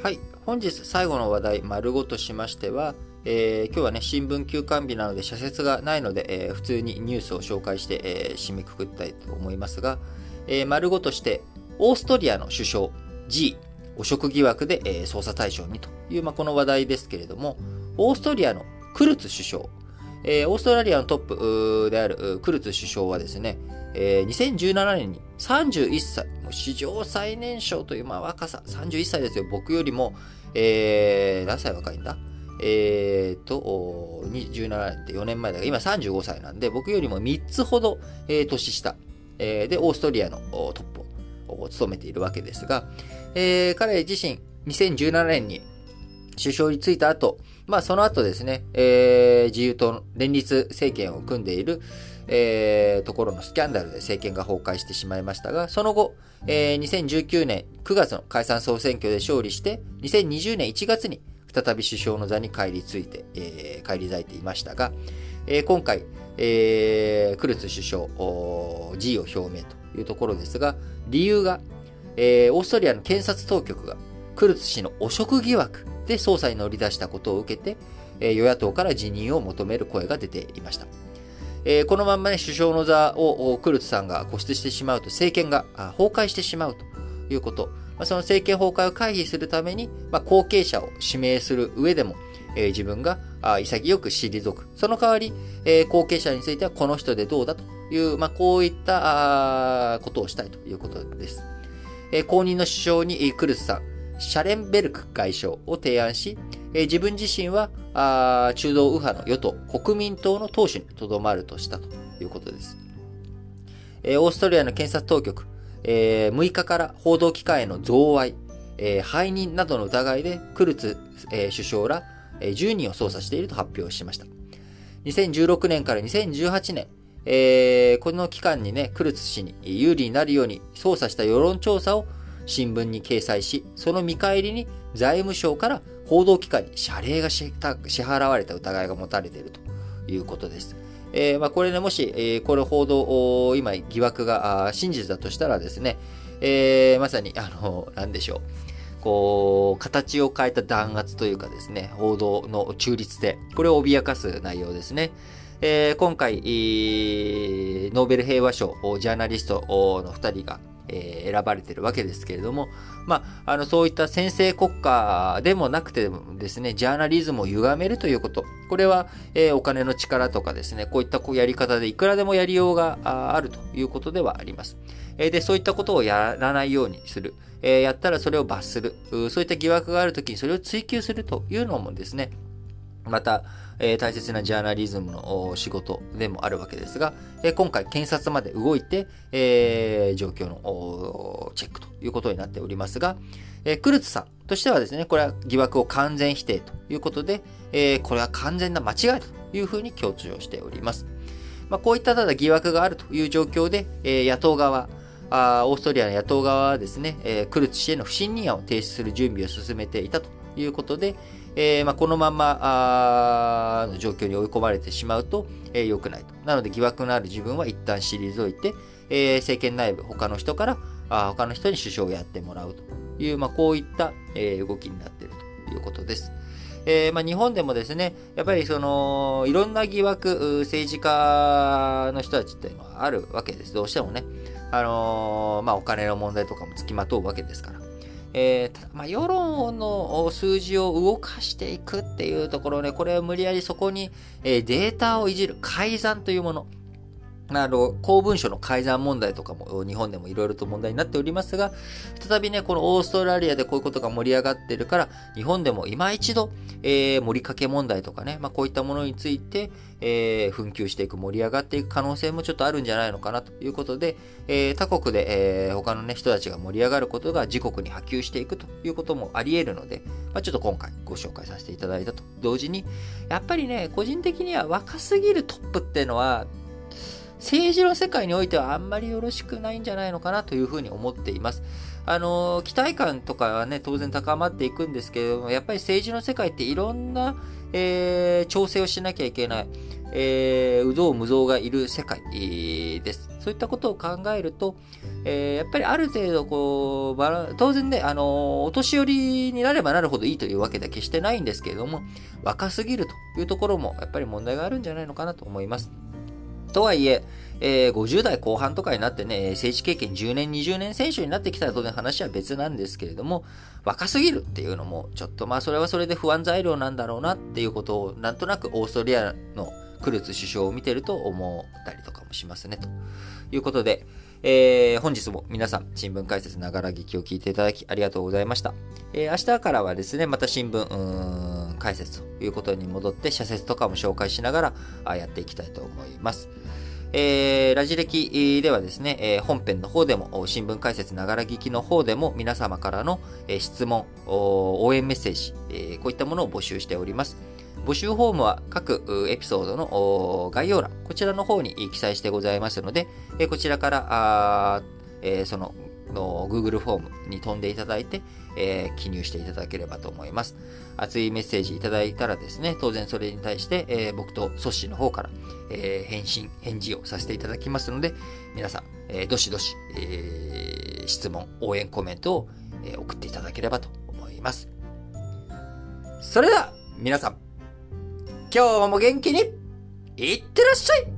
はい。本日最後の話題、丸ごとしましては、えー、今日はね、新聞休館日なので、社説がないので、えー、普通にニュースを紹介して、えー、締めくくったいと思いますが、え丸ごとして、オーストリアの首相 G、汚職疑惑で、え捜査対象にという、まあ、この話題ですけれども、オーストリアのクルツ首相、えオーストラリアのトップであるクルツ首相はですね、え2017年に31歳、もう史上最年少というまあ若さ、31歳ですよ。僕よりも、えー、何歳若いんだ？えーと、17年って4年前だから、今35歳なんで、僕よりも3つほど、えー、年下、えー、で、オーストリアのトップを務めているわけですが、えー、彼自身、2017年に首相に就いた後、まあその後ですね、えー、自由党連立政権を組んでいる、えー、ところのスキャンダルで政権が崩壊してしまいましたが、その後、えー、2019年9月の解散総選挙で勝利して、2020年1月に再び首相の座に返りついて、えー、返り咲いていましたが、えー、今回、えー、クルツ首相、辞意を表明というところですが、理由が、えー、オーストリアの検察当局がクルツ氏の汚職疑惑で捜査に乗り出したことを受けて、え、与野党から辞任を求める声が出ていました。え、このまんまね、首相の座をクルツさんが固執してしまうと政権が崩壊してしまうということ。まあ、その政権崩壊を回避するために、ま、後継者を指名する上でも、え、自分が潔く退く。その代わり、え、後継者についてはこの人でどうだという、ま、こういったことをしたいということです。えー、後任の首相にクルツさん、シャレンベルク外相を提案し、え、自分自身はあ中道右派の与党、国民党の党首にとどまるとしたということです。え、オーストリアの検察当局、えー、6日から報道機関への贈賄、えー、背任などの疑いでクルツ、えー、首相ら、えー、10人を捜査していると発表しました。2016年から2018年、えー、この期間にね、クルツ氏に有利になるように捜査した世論調査を新聞に掲載し、その見返りに財務省から報道機関に謝礼が支払われた疑いが持たれているということです。えー、まあ、これね、もし、えー、これ報道、今、疑惑が真実だとしたらですね、えー、まさに、あの、なんでしょう。こう、形を変えた弾圧というかですね、報道の中立で、これを脅かす内容ですね。えー、今回、ノーベル平和賞、ジャーナリストの2人が、えー、選ばれてるわけですけれども、まあ、あの、そういった先制国家でもなくてですね、ジャーナリズムを歪めるということ。これは、えー、お金の力とかですね、こういったこうやり方でいくらでもやりようがあるということではあります。え、で、そういったことをやらないようにする。え、やったらそれを罰する。そういった疑惑があるときにそれを追求するというのもですね、また、えー、大切なジャーナリズムの仕事でもあるわけですが、えー、今回検察まで動いて、えー、状況のチェックということになっておりますが、えクルツさんとしてはですね、これは疑惑を完全否定ということで、えこれは完全な間違いというふうに強調しております。まあ、こういったただ疑惑があるという状況で、え野党側、あオーストリアの野党側はですね、えクルツ氏への不信任案を提出する準備を進めていたということで、えー、まあ、このままの状況に追い込まれてしまうと、えー、良くないと。なので疑惑のある自分は一旦退いて、えー、政権内部、他の人から、あ他の人に首相をやってもらうという、まあ、こういった、え動きになっているということです。えー、まあ、日本でもですね、やっぱりその、いろんな疑惑、政治家の人たちっていうのはあるわけです。どうしてもね。あのー、まあ、お金の問題とかもつきまとうわけですから。えー、まあ、世論の数字を動かしていくっていうところね、これは無理やりそこに、えー、データをいじる改ざんというもの。あの、公文書の改ざん問題とかも日本でもいろいろと問題になっておりますが、再びね、このオーストラリアでこういうことが盛り上がってるから、日本でも今一度、えー、盛りかけ問題とかね、まあこういったものについて、えー、紛糾していく、盛り上がっていく可能性もちょっとあるんじゃないのかなということで、えー、他国で、えー、他のね、人たちが盛り上がることが自国に波及していくということもあり得るので、まあちょっと今回ご紹介させていただいたと。同時に、やっぱりね、個人的には若すぎるトップっていうのは、政治の世界においてはあんまりよろしくないんじゃないのかなというふうに思っています。あの、期待感とかはね、当然高まっていくんですけれども、やっぱり政治の世界っていろんな、えー、調整をしなきゃいけない。えー、有象無象がいる世界です。そういったことを考えると、えー、やっぱりある程度こう、当然ね、あのお年寄りになればなるほどいいというわけでは決してないんですけれども、若すぎるというところもやっぱり問題があるんじゃないのかなと思います。とはいえ、えー、50代後半とかになってね、政治経験10年、20年選手になってきたら当然話は別なんですけれども、若すぎるっていうのも、ちょっとまあそれはそれで不安材料なんだろうなっていうことを、なんとなくオーストリアのクルツ首相を見てると思ったりとかもしますね。ということで、えー、本日も皆さん、新聞解説ながら劇を聞いていただきありがとうございました。えー、明日からはですね、また新聞、解説ということに戻って、社説とかも紹介しながらやっていきたいと思います。えー、ラジ歴ではですね、えー、本編の方でも、新聞解説ながら聞きの方でも皆様からの、えー、質問、応援メッセージ、えー、こういったものを募集しております。募集フォームは各エピソードの概要欄、こちらの方に記載してございますので、こちらから、あえー、そのの Google フォームに飛んでいただいて、えー、記入していただければと思います。熱いメッセージいただいたらですね、当然それに対して、えー、僕とソッシーの方から、えー、返信、返事をさせていただきますので、皆さん、えどしどし、え質問、応援コメントを、え送っていただければと思います。それでは、皆さん、今日も元気にいってらっしゃい